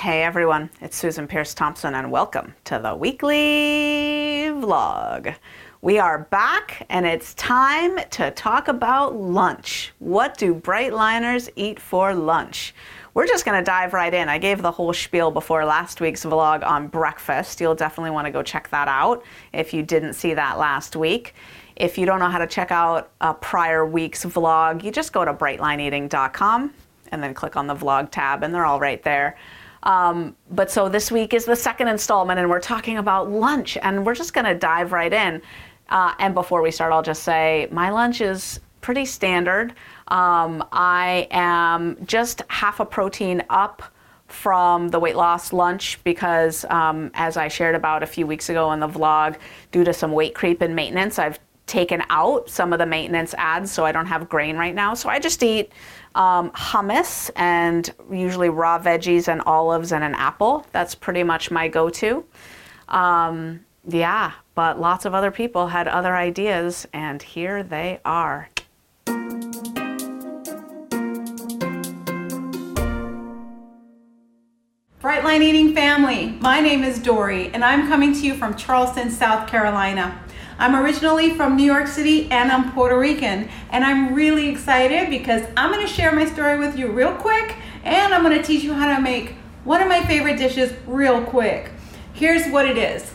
Hey everyone, it's Susan Peirce Thompson, and welcome to the weekly vlog. We are back, and it's time to talk about lunch. What do Brightliners eat for lunch? We're just going to dive right in. I gave the whole spiel before last week's vlog on breakfast. You'll definitely want to go check that out if you didn't see that last week. If you don't know how to check out a prior week's vlog, you just go to brightlineeating.com and then click on the vlog tab, and they're all right there. Um, but so this week is the second installment, and we're talking about lunch, and we're just going to dive right in. Uh, and before we start, I'll just say my lunch is pretty standard. Um, I am just half a protein up from the weight loss lunch because, um, as I shared about a few weeks ago in the vlog, due to some weight creep and maintenance, I've taken out some of the maintenance adds, so I don't have grain right now. So I just eat um, hummus and usually raw veggies and olives and an apple. That's pretty much my go to. Um, yeah, but lots of other people had other ideas, and here they are. Brightline Eating family, my name is Dory, and I'm coming to you from Charleston, South Carolina. I'm originally from New York City and I'm Puerto Rican. And I'm really excited because I'm gonna share my story with you real quick and I'm gonna teach you how to make one of my favorite dishes real quick. Here's what it is.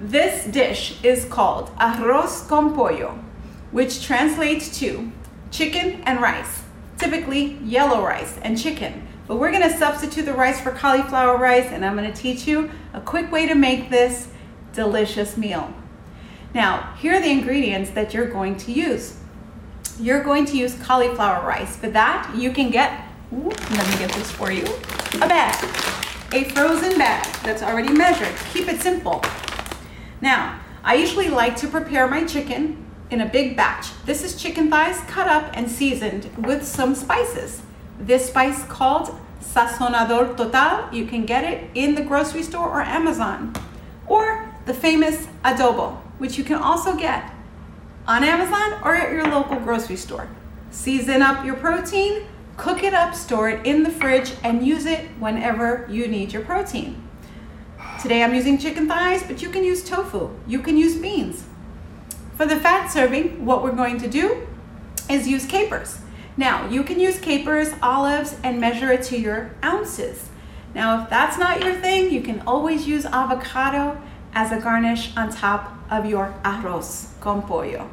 This dish is called arroz con pollo, which translates to chicken and rice, typically yellow rice and chicken. But we're gonna substitute the rice for cauliflower rice and I'm gonna teach you a quick way to make this delicious meal. Now, here are the ingredients that you're going to use. You're going to use cauliflower rice. For that, you can get, ooh, let me get this for you, a bag, a frozen bag that's already measured. Keep it simple. Now, I usually like to prepare my chicken in a big batch. This is chicken thighs cut up and seasoned with some spices. This spice called Sazonador Total, you can get it in the grocery store or Amazon. Or the famous adobo, which you can also get on Amazon or at your local grocery store. Season up your protein, cook it up, store it in the fridge, and use it whenever you need your protein. Today I'm using chicken thighs, but you can use tofu, you can use beans. For the fat serving, what we're going to do is use capers. Now, you can use capers, olives, and measure it to your ounces. Now, if that's not your thing, you can always use avocado as a garnish on top of your arroz con pollo.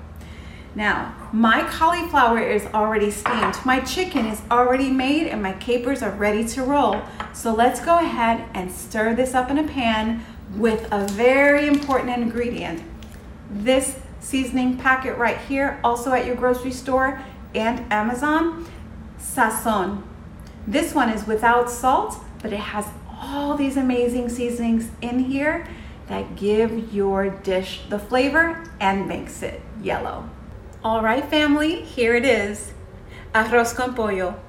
Now, my cauliflower is already steamed. My chicken is already made and my capers are ready to roll. So let's go ahead and stir this up in a pan with a very important ingredient. This seasoning packet right here, also at your grocery store and Amazon, sazon. This one is without salt, but it has all these amazing seasonings in here that give your dish the flavor and makes it yellow. All right, family, here it is. Arroz con pollo.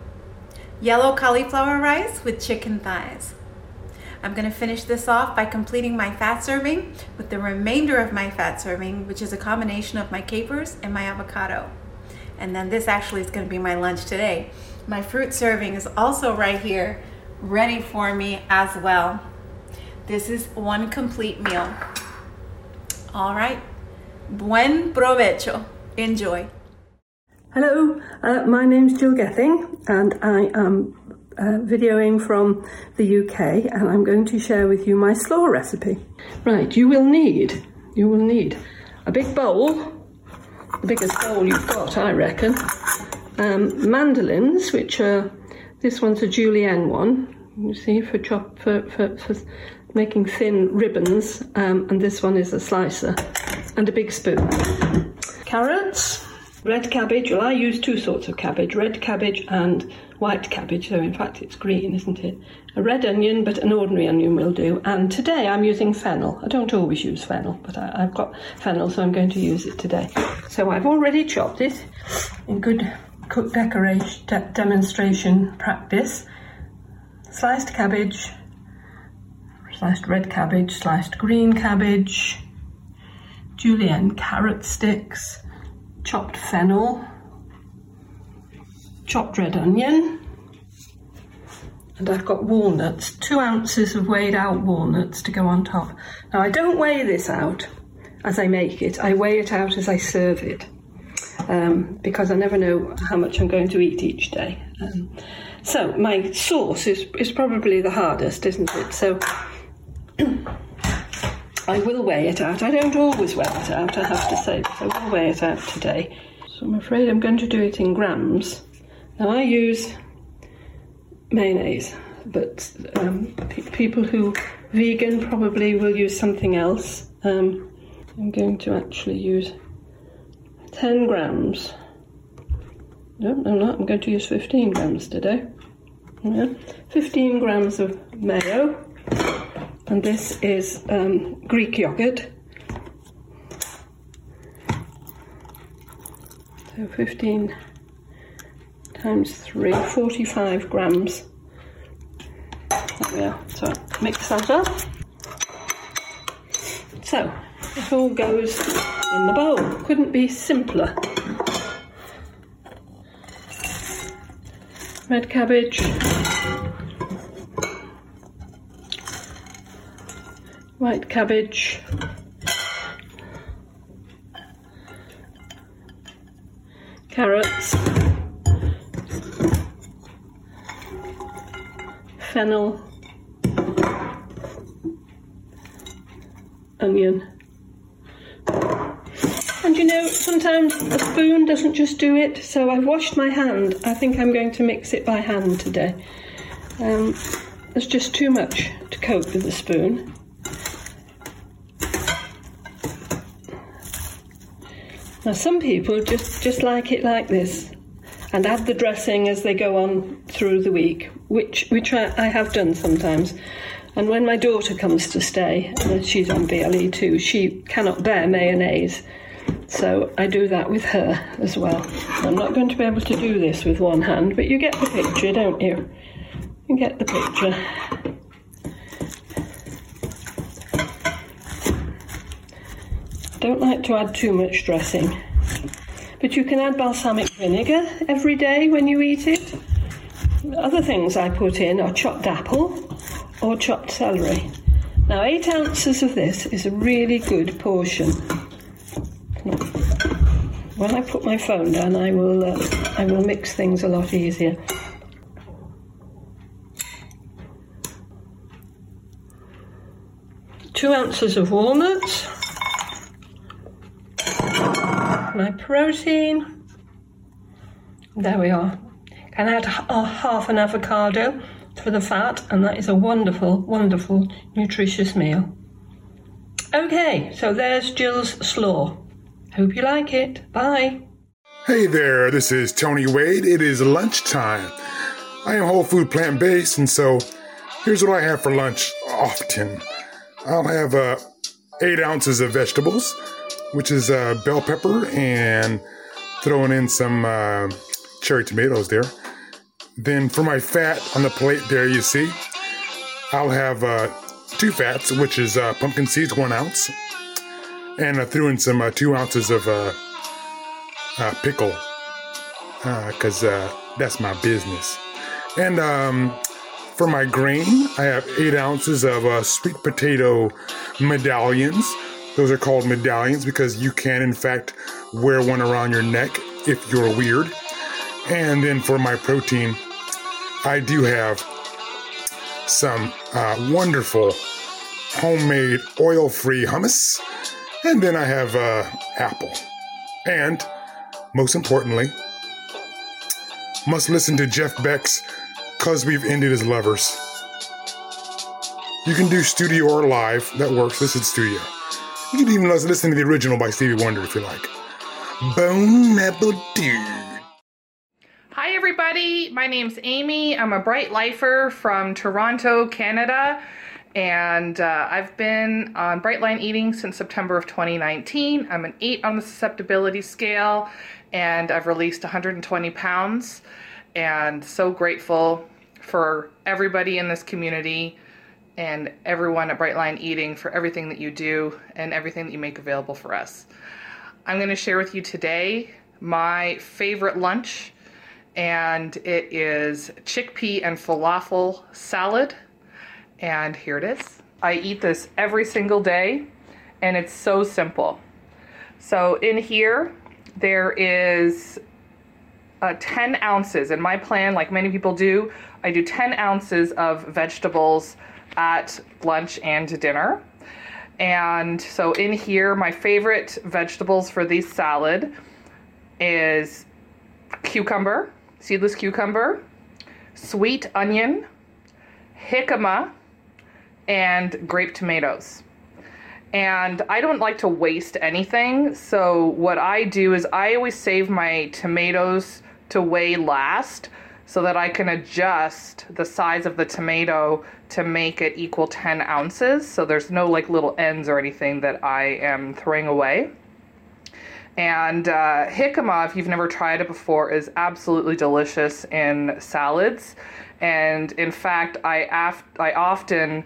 Yellow cauliflower rice with chicken thighs. I'm gonna finish this off by completing my fat serving with the remainder of my fat serving, which is a combination of my capers and my avocado. And then this actually is gonna be my lunch today. My fruit serving is also right here, ready for me as well. This is one complete meal. All right. Buen provecho. Enjoy. Hello, uh, my name's Jill Gething, and I am uh, videoing from the UK, and I'm going to share with you my slaw recipe. Right, you will need you will need a big bowl, the biggest bowl you've got, I reckon. Um, mandolins, which are this one's a julienne one. You see, for chop for, for, for making thin ribbons, um, and this one is a slicer, and a big spoon. Carrots, red cabbage. Well, I use two sorts of cabbage red cabbage and white cabbage, so in fact it's green, isn't it? A red onion, but an ordinary onion will do. And today I'm using fennel. I don't always use fennel, but I, have got fennel, so I'm going to use it today. So I've already chopped it in good cook decoration de- demonstration practice. Sliced cabbage, sliced red cabbage, sliced green cabbage, julienne carrot sticks, chopped fennel, chopped red onion, and I've got walnuts, two ounces of weighed out walnuts to go on top. Now I don't weigh this out as I make it, I weigh it out as I serve it um, because I never know how much I'm going to eat each day. Um, so my sauce is, is probably the hardest, isn't it? So I will weigh it out. I don't always weigh it out, I have to say, but I will weigh it out today. So I'm afraid I'm going to do it in grams. Now I use mayonnaise, but um, pe- people who vegan probably will use something else. Um, I'm going to actually use 10 grams. No, I'm not. I'm going to use 15 grams today. Yeah. 15 grams of mayo. And this is um, Greek yogurt. So 15 times 3, 45 grams. There we are. So mix that up. So it all goes in the bowl. Couldn't be simpler. Red cabbage. White cabbage. Carrots. Fennel. Onion. And you know, sometimes a spoon doesn't just do it, so I've washed my hand. I think I'm going to mix it by hand today. Um, there's just too much to cope with the spoon. Now, some people just, just like it like this and add the dressing as they go on through the week, which, which I, I have done sometimes. And when my daughter comes to stay, she's on BLE too, she cannot bear mayonnaise. So I do that with her as well. I'm not going to be able to do this with one hand, but you get the picture, don't you? You get the picture. Don't like to add too much dressing. But you can add balsamic vinegar every day when you eat it. Other things I put in are chopped apple or chopped celery. Now, eight ounces of this is a really good portion. When I put my phone down, I will uh, I will mix things a lot easier. Two ounces of walnuts. My protein. There we are. Can add half an avocado for the fat, and that is a wonderful, wonderful, nutritious meal. Okay, so there's Jill's slaw. Hope you like it. Bye. Hey there, this is Tony Wade. It is lunchtime. I am whole food plant based, and so here's what I have for lunch often. I'll have uh, eight ounces of vegetables, which is uh, bell pepper, and throwing in some uh, cherry tomatoes there. Then for my fat on the plate there, you see, I'll have uh, two fats, which is uh, pumpkin seeds, one ounce, and I threw in some uh, two ounces of uh, uh, pickle because uh, that's my business. And um, for my grain, I have eight ounces of sweet potato medallions. Those are called medallions because you can, in fact, wear one around your neck if you're weird. And then for my protein, I do have some uh, wonderful homemade oil free hummus. And then I have uh, apple. And most importantly, must listen to Jeff Beck's Cause We've Ended as Lovers. You can do studio or live, that works. Listen studio. You can even listen to the original by Stevie Wonder if you like. Bone Apple Dude. Hi, everybody. My name's Amy. I'm a bright lifer from Toronto, Canada. And uh, I've been on Brightline Eating since September of 2019. I'm an 8 on the susceptibility scale, and I've released 120 pounds. And so grateful for everybody in this community and everyone at Brightline Eating for everything that you do and everything that you make available for us. I'm going to share with you today my favorite lunch and it is chickpea and falafel salad. And here it is. I eat this every single day, and it's so simple. So in here, there is uh, 10 ounces. In my plan, like many people do, I do 10 ounces of vegetables at lunch and dinner. And so in here, my favorite vegetables for this salad is cucumber, seedless cucumber, sweet onion, jicama, and grape tomatoes. And I don't like to waste anything, so what I do is I always save my tomatoes to weigh last so that I can adjust the size of the tomato to make it equal 10 ounces. So there's no like little ends or anything that I am throwing away. And uh, jicama, if you've never tried it before, is absolutely delicious in salads. And in fact, I, af- I often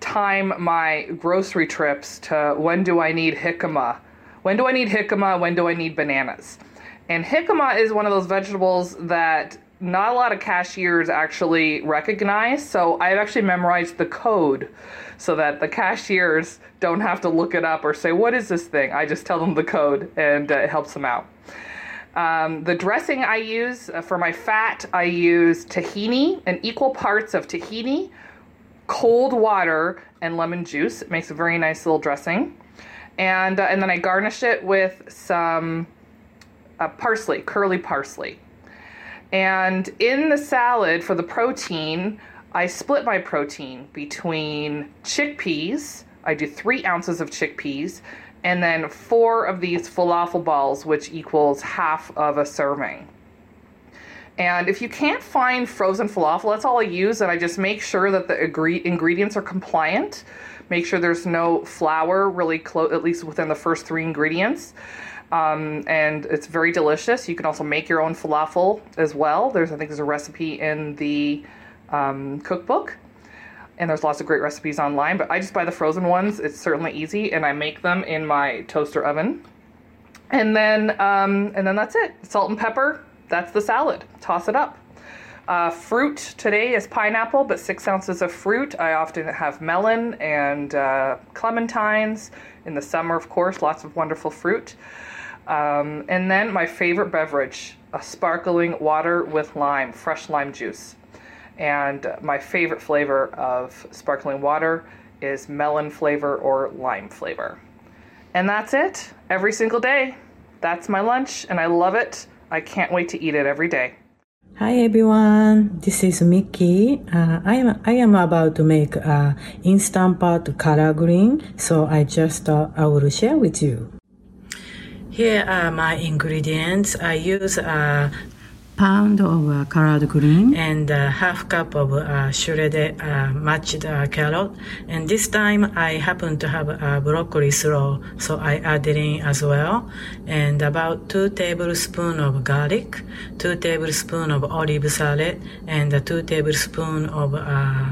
time my grocery trips to when do I need jicama? When do I need jicama? When do I need bananas? And jicama is one of those vegetables that not a lot of cashiers actually recognize. So I've actually memorized the code so that the cashiers don't have to look it up or say, What is this thing? I just tell them the code and uh, it helps them out. Um, the dressing I use uh, for my fat, I use tahini and equal parts of tahini, cold water, and lemon juice. It makes a very nice little dressing. And, uh, and then I garnish it with some uh, parsley, curly parsley. And in the salad for the protein, I split my protein between chickpeas. I do three ounces of chickpeas and then four of these falafel balls, which equals half of a serving. And if you can't find frozen falafel, that's all I use. And I just make sure that the agree- ingredients are compliant. Make sure there's no flour really close, at least within the first three ingredients. Um, and it's very delicious. You can also make your own falafel as well. There's, I think, there's a recipe in the um, cookbook, and there's lots of great recipes online. But I just buy the frozen ones. It's certainly easy, and I make them in my toaster oven. And then, um, and then that's it. Salt and pepper. That's the salad. Toss it up. Uh, fruit today is pineapple, but six ounces of fruit. I often have melon and uh, clementines. In the summer, of course, lots of wonderful fruit. Um, and then my favorite beverage, a sparkling water with lime, fresh lime juice. And my favorite flavor of sparkling water is melon flavor or lime flavor. And that's it, every single day. That's my lunch, and I love it. I can't wait to eat it every day. Hi everyone, this is Mickey. Uh, I am I am about to make a instant pot collard green, so I just uh, I will share with you. Here are my ingredients. I use a pound of uh, green and a half cup of uh, shredded uh, mashed uh, carrot. And this time I happen to have a broccoli slaw, so I added in as well. And about two tablespoons of garlic, two tablespoons of olive salad, and two tablespoons of uh,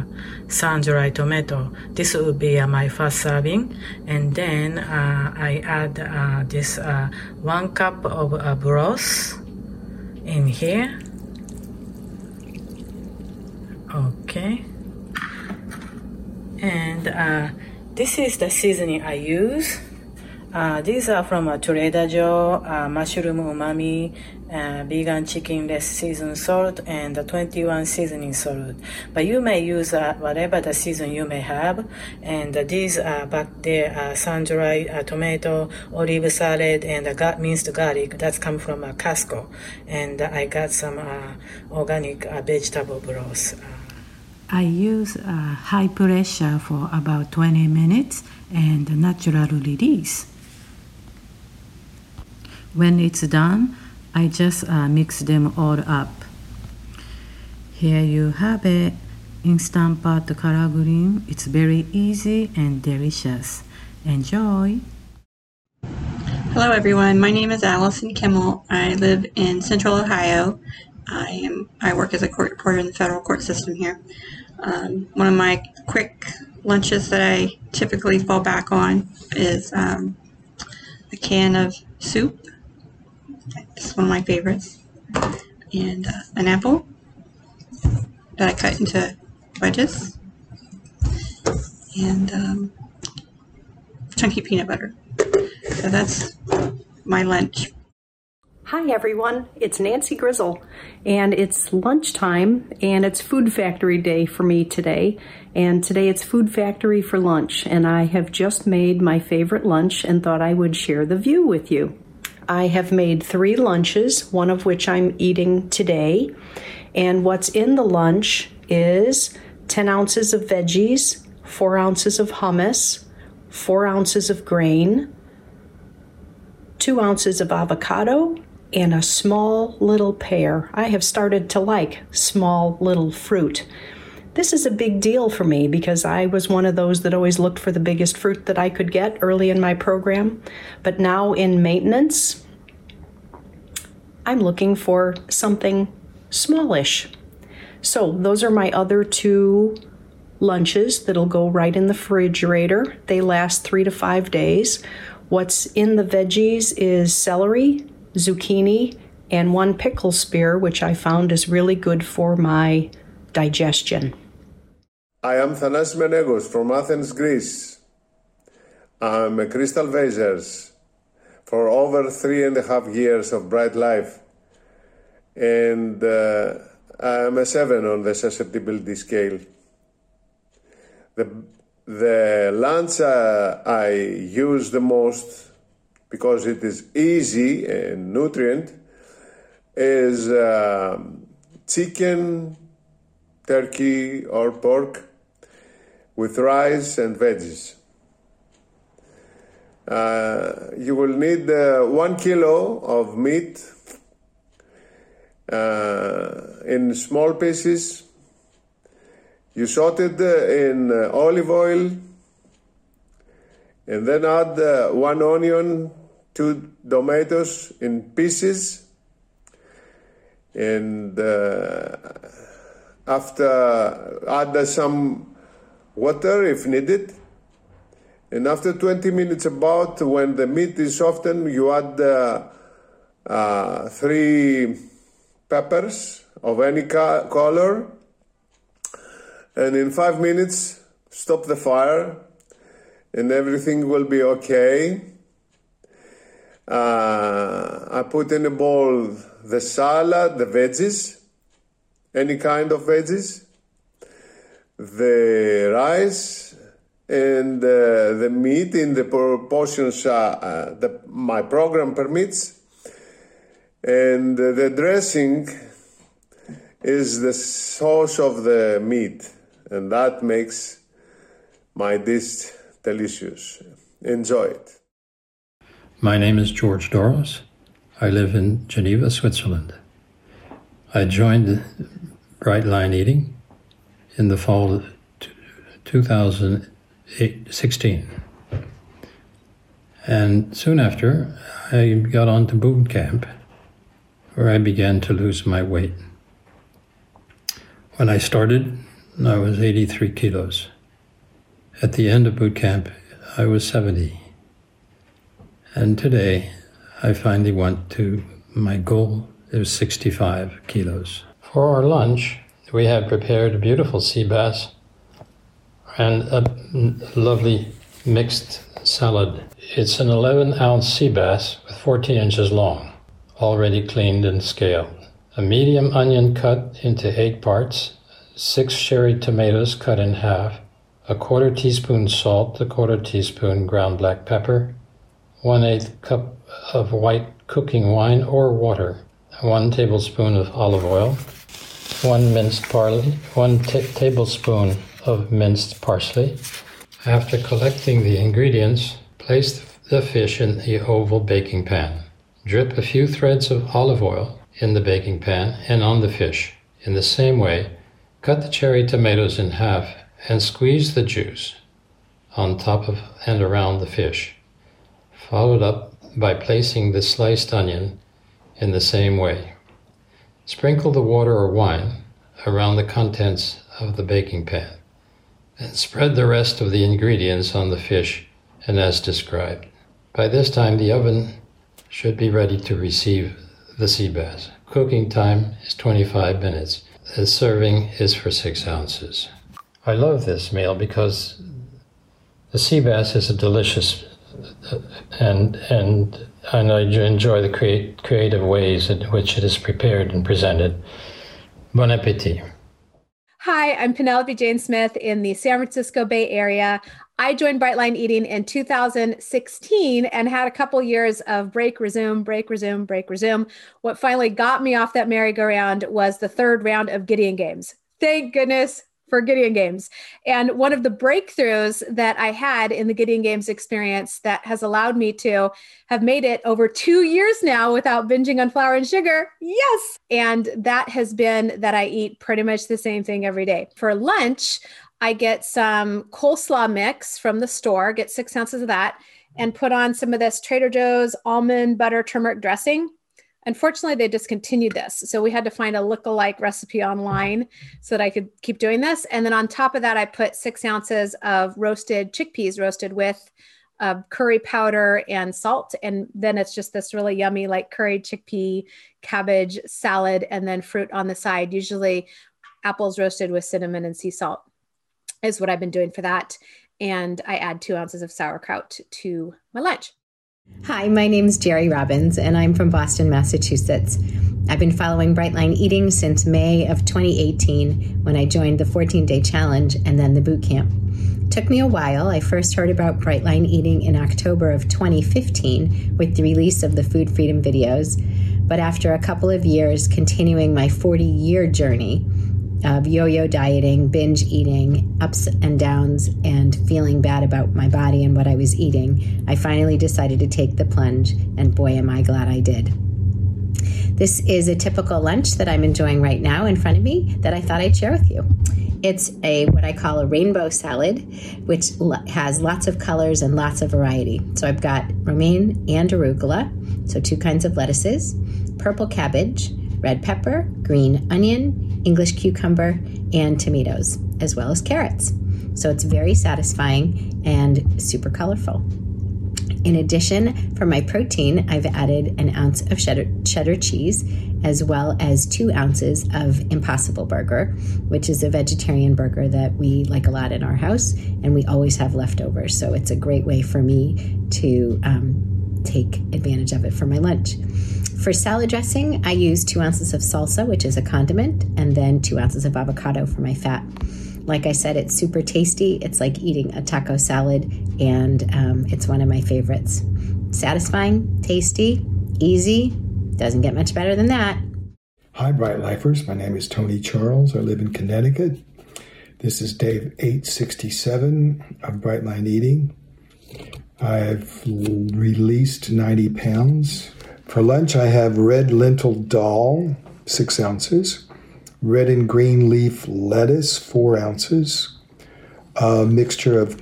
sun-dried tomato. This would be uh, my first serving. And then uh, I add uh, this uh, one cup of uh, broth in here. Okay. And uh, this is the seasoning I use. Uh, these are from uh, Joe, uh, mushroom umami, uh, vegan chicken less seasoned salt, and the 21 seasoning salt. But you may use uh, whatever the season you may have. And uh, these are back there uh, sun-dried uh, tomato, olive salad, and uh, minced garlic. That's come from uh, Costco. And I got some uh, organic vegetable broth. I use high pressure for about 20 minutes and natural release. When it's done, I just uh, mix them all up. Here you have it, instant pot collard green. It's very easy and delicious. Enjoy! Hello, everyone. My name is Allison Kimmel. I live in Central Ohio. I am. I work as a court reporter in the federal court system here. Um, one of my quick lunches that I typically fall back on is um, a can of soup. It's one of my favorites. and uh, an apple that I cut into wedges, and um, chunky peanut butter. So that's my lunch. Hi everyone, it's Nancy Grizzle, and it's lunchtime, and it's Food Factory Day for me today. And today it's Food Factory for lunch, and I have just made my favorite lunch and thought I would share the view with you. I have made three lunches, one of which I'm eating today. And what's in the lunch is 10 ounces of veggies, 4 ounces of hummus, 4 ounces of grain, 2 ounces of avocado, and a small little pear. I have started to like small little fruit. This is a big deal for me because I was one of those that always looked for the biggest fruit that I could get early in my program. But now in maintenance, I'm looking for something smallish. So those are my other two lunches that'll go right in the refrigerator. They last three to five days. What's in the veggies is celery, zucchini, and one pickle spear, which I found is really good for my digestion. I am Thanas Menegos from Athens, Greece. I'm a Crystal Vazers for over three and a half years of Bright Life. And uh, I'm a seven on the susceptibility scale. The, the lunch uh, I use the most because it is easy and nutrient is uh, chicken, turkey, or pork with rice and veggies. Uh, you will need uh, one kilo of meat uh, in small pieces. You saute it in uh, olive oil and then add uh, one onion, two tomatoes in pieces, and uh, after add some water if needed. And after 20 minutes, about when the meat is softened, you add uh, uh, three peppers of any co- color. And in five minutes, stop the fire and everything will be okay. Uh, I put in a bowl the salad, the veggies, any kind of veggies, the rice, and uh, the meat in the proportions uh, uh, that my program permits. And uh, the dressing is the sauce of the meat, and that makes my dish delicious. Enjoy it. My name is George Doros. I live in Geneva, Switzerland. I joined Bright Line Eating in the fall of 2016. And soon after, I got on to boot camp, where I began to lose my weight. When I started, I was 83 kilos. At the end of boot camp, I was 70. And today, I finally went to my goal is 65 kilos. For our lunch, we have prepared a beautiful sea bass and a lovely mixed salad. It's an 11 ounce sea bass with 14 inches long, already cleaned and scaled. A medium onion cut into eight parts, six cherry tomatoes cut in half, a quarter teaspoon salt, a quarter teaspoon ground black pepper, one eighth cup of white cooking wine or water, one tablespoon of olive oil, one minced barley, one tablespoon of minced parsley. After collecting the ingredients, place the fish in the oval baking pan. Drip a few threads of olive oil in the baking pan and on the fish. In the same way, cut the cherry tomatoes in half and squeeze the juice on top of and around the fish, followed up by placing the sliced onion in the same way. Sprinkle the water or wine around the contents of the baking pan, and spread the rest of the ingredients on the fish and as described. By this time, the oven should be ready to receive the sea bass. Cooking time is 25 minutes. The serving is for six ounces. I love this meal because the sea bass is a delicious uh, and and and I enjoy the create, creative ways in which it is prepared and presented. Bon appetit. Hi, I'm Penelope Jane Smith in the San Francisco Bay Area. I joined Brightline Eating in 2016 and had a couple years of break, resume, break, resume, break, resume. What finally got me off that merry-go-round was the third round of Gideon Games. Thank goodness for Gideon Games. And one of the breakthroughs that I had in the Gideon Games experience that has allowed me to have made it over two years now without binging on flour and sugar. Yes. And that has been that I eat pretty much the same thing every day. For lunch, I get some coleslaw mix from the store, get six ounces of that, and put on some of this Trader Joe's almond butter turmeric dressing Unfortunately, they discontinued this. So we had to find a look-alike recipe online so that I could keep doing this. And then on top of that, I put six ounces of roasted chickpeas roasted with uh, curry powder and salt. And then it's just this really yummy, like curry chickpea cabbage salad, and then fruit on the side. Usually, apples roasted with cinnamon and sea salt is what I've been doing for that. And I add two ounces of sauerkraut to my lunch. Hi, my name is Jerry Robbins, and I'm from Boston, Massachusetts. I've been following Brightline Eating since May of 2018 when I joined the 14 day challenge and then the boot camp. It took me a while. I first heard about Brightline Eating in October of 2015 with the release of the Food Freedom videos. But after a couple of years continuing my 40 year journey, of yo yo dieting, binge eating, ups and downs, and feeling bad about my body and what I was eating, I finally decided to take the plunge, and boy, am I glad I did. This is a typical lunch that I'm enjoying right now in front of me that I thought I'd share with you. It's a what I call a rainbow salad, which has lots of colors and lots of variety. So I've got romaine and arugula, so two kinds of lettuces, purple cabbage, red pepper, green onion, English cucumber, and tomatoes, as well as carrots. So it's very satisfying and super colorful. In addition, for my protein, I've added an ounce of cheddar, cheddar, cheese as well as two ounces of Impossible Burger, which is a vegetarian burger that we like a lot in our house and we always have leftovers. So it's a great way for me to um, take advantage of it for my lunch. For salad dressing, I use two ounces of salsa, which is a condiment, and then two ounces of avocado for my fat. Like I said, it's super tasty. It's like eating a taco salad, and um, it's one of my favorites. Satisfying, tasty, easy. Doesn't get much better than that. Hi, Bright Lifers. My name is Tony Charles. I live in Connecticut. This is day 867 of Brightline Eating. I've released 90 pounds. For lunch, I have red lentil dal, six ounces, red and green leaf lettuce, four ounces, a mixture of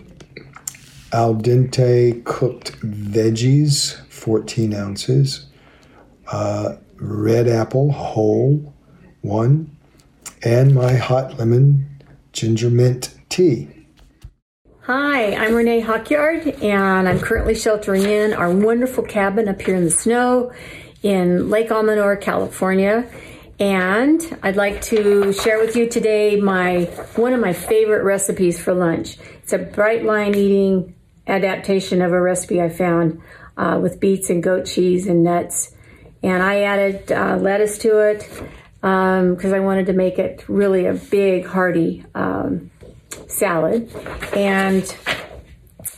al dente cooked veggies, 14 ounces, uh, red apple whole, one, and my hot lemon ginger mint tea. Hi, I'm Renee Hawkyard, and I'm currently sheltering in our wonderful cabin up here in the snow in Lake Almanor, California. And I'd like to share with you today my one of my favorite recipes for lunch. It's a bright line eating adaptation of a recipe I found uh, with beets and goat cheese and nuts. And I added uh, lettuce to it because um, I wanted to make it really a big, hearty um, salad. And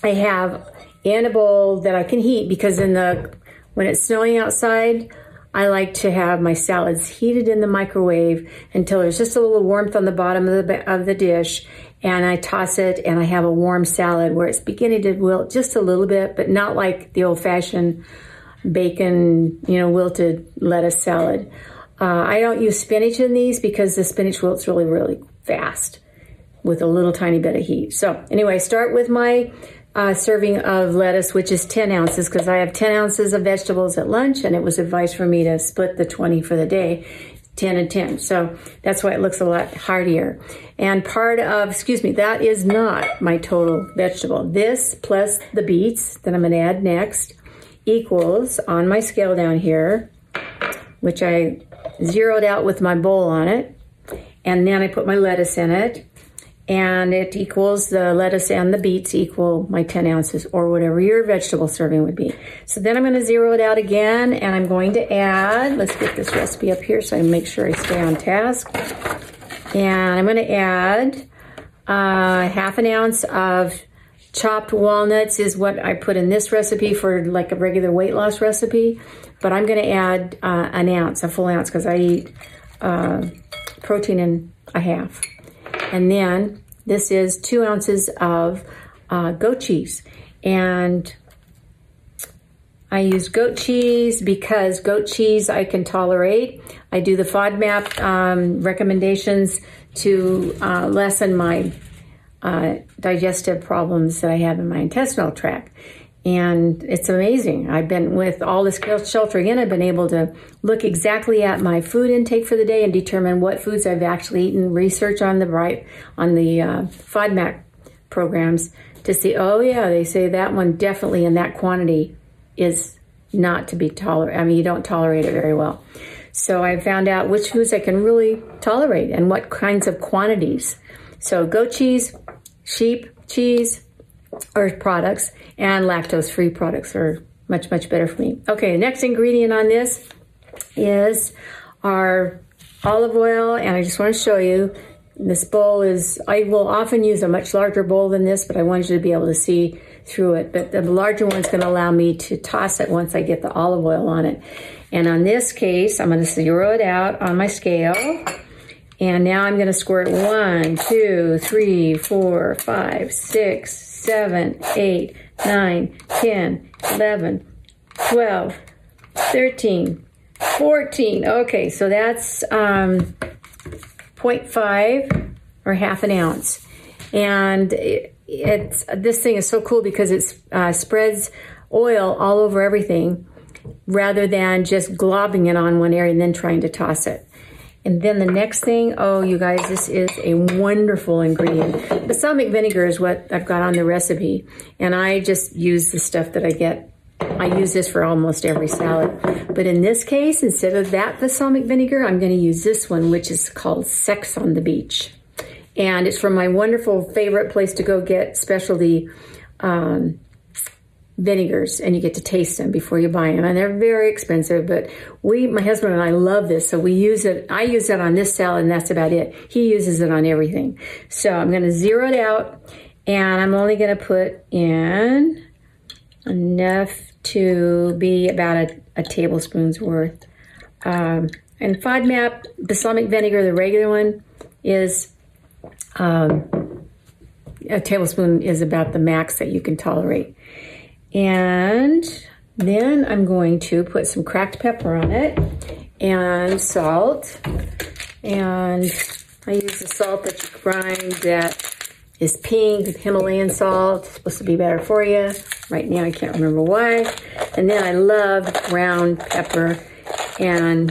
I have in a bowl that I can heat because in the when it's snowing outside, I like to have my salads heated in the microwave until there's just a little warmth on the bottom of the of the dish and I toss it and I have a warm salad where it's beginning to wilt just a little bit, but not like the old fashioned bacon, you know, wilted lettuce salad. Uh, I don't use spinach in these because the spinach wilts really, really fast with a little tiny bit of heat. So anyway, start with my uh, serving of lettuce, which is 10 ounces, because I have 10 ounces of vegetables at lunch, and it was advice for me to split the 20 for the day, 10 and 10. So that's why it looks a lot heartier. And part of, excuse me, that is not my total vegetable. This plus the beets that I'm going to add next equals on my scale down here which I zeroed out with my bowl on it. And then I put my lettuce in it. And it equals the lettuce and the beets equal my 10 ounces or whatever your vegetable serving would be. So then I'm going to zero it out again and I'm going to add, let's get this recipe up here so I make sure I stay on task. And I'm going to add uh, half an ounce of chopped walnuts is what I put in this recipe for like a regular weight loss recipe. But I'm going to add uh, an ounce, a full ounce, because I eat uh, protein in a half. And then this is two ounces of uh, goat cheese. And I use goat cheese because goat cheese I can tolerate. I do the FODMAP um, recommendations to uh, lessen my uh, digestive problems that I have in my intestinal tract. And it's amazing. I've been with all this sheltering in, I've been able to look exactly at my food intake for the day and determine what foods I've actually eaten, research on the right on the uh, FODMAP programs to see, oh yeah, they say that one definitely in that quantity is not to be tolerated. I mean, you don't tolerate it very well. So I found out which foods I can really tolerate and what kinds of quantities. So goat cheese, sheep cheese, or products and lactose free products are much, much better for me. Okay, the next ingredient on this is our olive oil, and I just want to show you. This bowl is, I will often use a much larger bowl than this, but I wanted you to be able to see through it. But the larger one is going to allow me to toss it once I get the olive oil on it. And on this case, I'm going to zero it out on my scale. And now I'm going to squirt one, two, three, four, five, six, seven, eight, 9, 10, 11, 12, 13, 14. Okay, so that's um, 0.5 or half an ounce. And it, it's this thing is so cool because it uh, spreads oil all over everything rather than just globbing it on one area and then trying to toss it. And then the next thing, oh, you guys, this is a wonderful ingredient. Balsamic vinegar is what I've got on the recipe. And I just use the stuff that I get. I use this for almost every salad. But in this case, instead of that balsamic vinegar, I'm going to use this one, which is called Sex on the Beach. And it's from my wonderful favorite place to go get specialty um, vinegars and you get to taste them before you buy them. And they're very expensive but we my husband and i love this so we use it i use it on this salad and that's about it. He uses it on everything. So i'm going to zero it out and i'm only going to put in enough to be about a, a tablespoon's worth. Um, and FODMAP balsamic vinegar the regular one is um, a tablespoon is about the max that you can tolerate and then I'm going to put some cracked pepper on it and salt. And I use the salt that you grind that is pink, Himalayan salt. It's supposed to be better for you. Right now I can't remember why. And then I love ground pepper and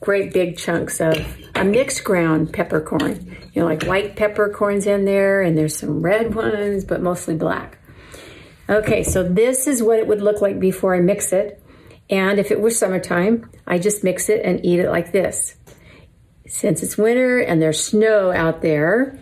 great big chunks of a mixed ground peppercorn. You know, like white peppercorns in there and there's some red ones, but mostly black. Okay, so this is what it would look like before I mix it. And if it were summertime, I just mix it and eat it like this. Since it's winter and there's snow out there,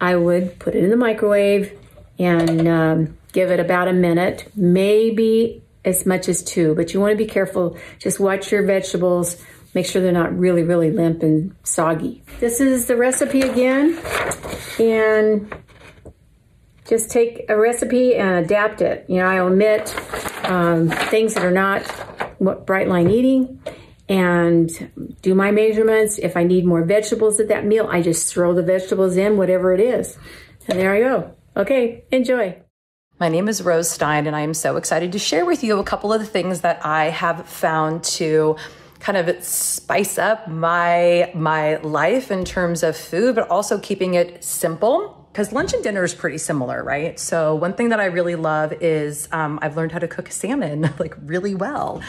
I would put it in the microwave and um, give it about a minute, maybe as much as two, but you want to be careful. Just watch your vegetables. Make sure they're not really, really limp and soggy. This is the recipe again. And just take a recipe and adapt it. You know, I omit um, things that are not what Brightline eating and do my measurements. If I need more vegetables at that meal, I just throw the vegetables in, whatever it is. And there I go. Okay, enjoy. My name is Rose Stein, and I am so excited to share with you a couple of the things that I have found to kind of spice up my my life in terms of food, but also keeping it simple because lunch and dinner is pretty similar, right? So one thing that I really love is um, I've learned how to cook salmon like really well.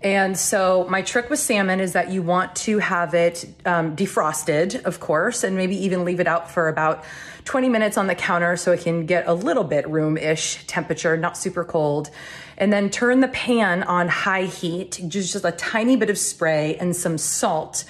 And so, my trick with salmon is that you want to have it um, defrosted, of course, and maybe even leave it out for about 20 minutes on the counter so it can get a little bit room ish temperature, not super cold. And then turn the pan on high heat, just, just a tiny bit of spray and some salt.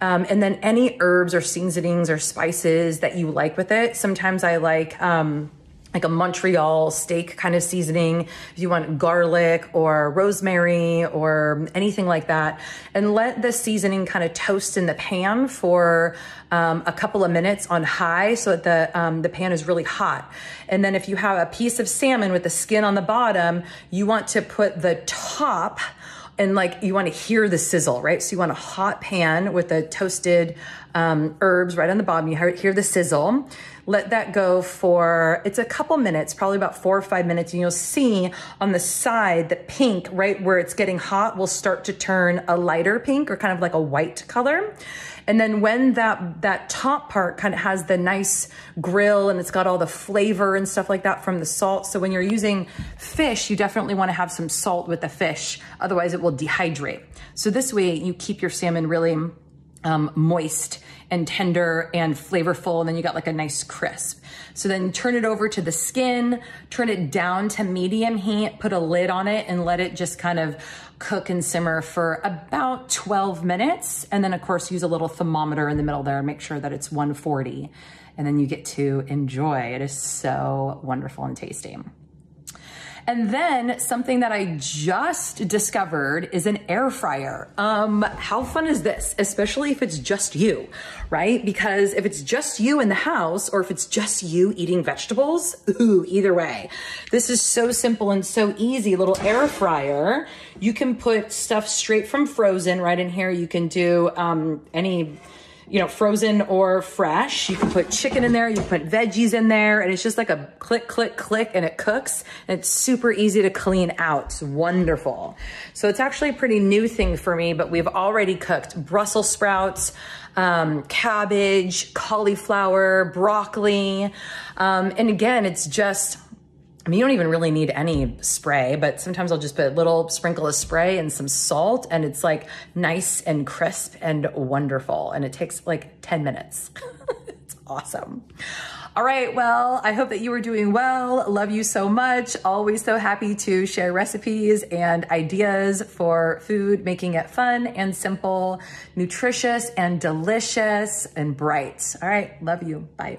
Um, and then any herbs or seasonings or spices that you like with it. Sometimes I like, um, like a Montreal steak kind of seasoning, if you want garlic or rosemary or anything like that, and let the seasoning kind of toast in the pan for um, a couple of minutes on high so that the, um, the pan is really hot. And then if you have a piece of salmon with the skin on the bottom, you want to put the top and like you want to hear the sizzle, right? So you want a hot pan with a toasted um, herbs right on the bottom. You hear the sizzle. Let that go for, it's a couple minutes, probably about four or five minutes. And you'll see on the side the pink, right where it's getting hot, will start to turn a lighter pink or kind of like a white color. And then when that that top part kind of has the nice grill and it's got all the flavor and stuff like that from the salt. So when you're using fish, you definitely want to have some salt with the fish. Otherwise it will dehydrate. So this way you keep your salmon really um, moist and tender and flavorful. And then you got like a nice crisp. So then turn it over to the skin, turn it down to medium heat, put a lid on it and let it just kind of cook and simmer for about 12 minutes. And then of course use a little thermometer in the middle there, make sure that it's 140. And then you get to enjoy. It is so wonderful and tasty. And then something that I just discovered is an air fryer. Um, how fun is this? Especially if it's just you, right? Because if it's just you in the house or if it's just you eating vegetables, ooh, either way. This is so simple and so easy. Little air fryer. You can put stuff straight from frozen right in here. You can do um, any you know, frozen or fresh. You can put chicken in there, you can put veggies in there, and it's just like a click, click, click, and it cooks. And it's super easy to clean out. It's wonderful. So it's actually a pretty new thing for me, but we've already cooked Brussels sprouts, um, cabbage, cauliflower, broccoli. Um, and again, it's just I mean, you don't even really need any spray, but sometimes I'll just put a little sprinkle of spray and some salt, and it's like nice and crisp and wonderful. And it takes like 10 minutes. it's awesome. All right, well, I hope that you are doing well. Love you so much. Always so happy to share recipes and ideas for food, making it fun and simple, nutritious and delicious and bright. All right, love you. Bye.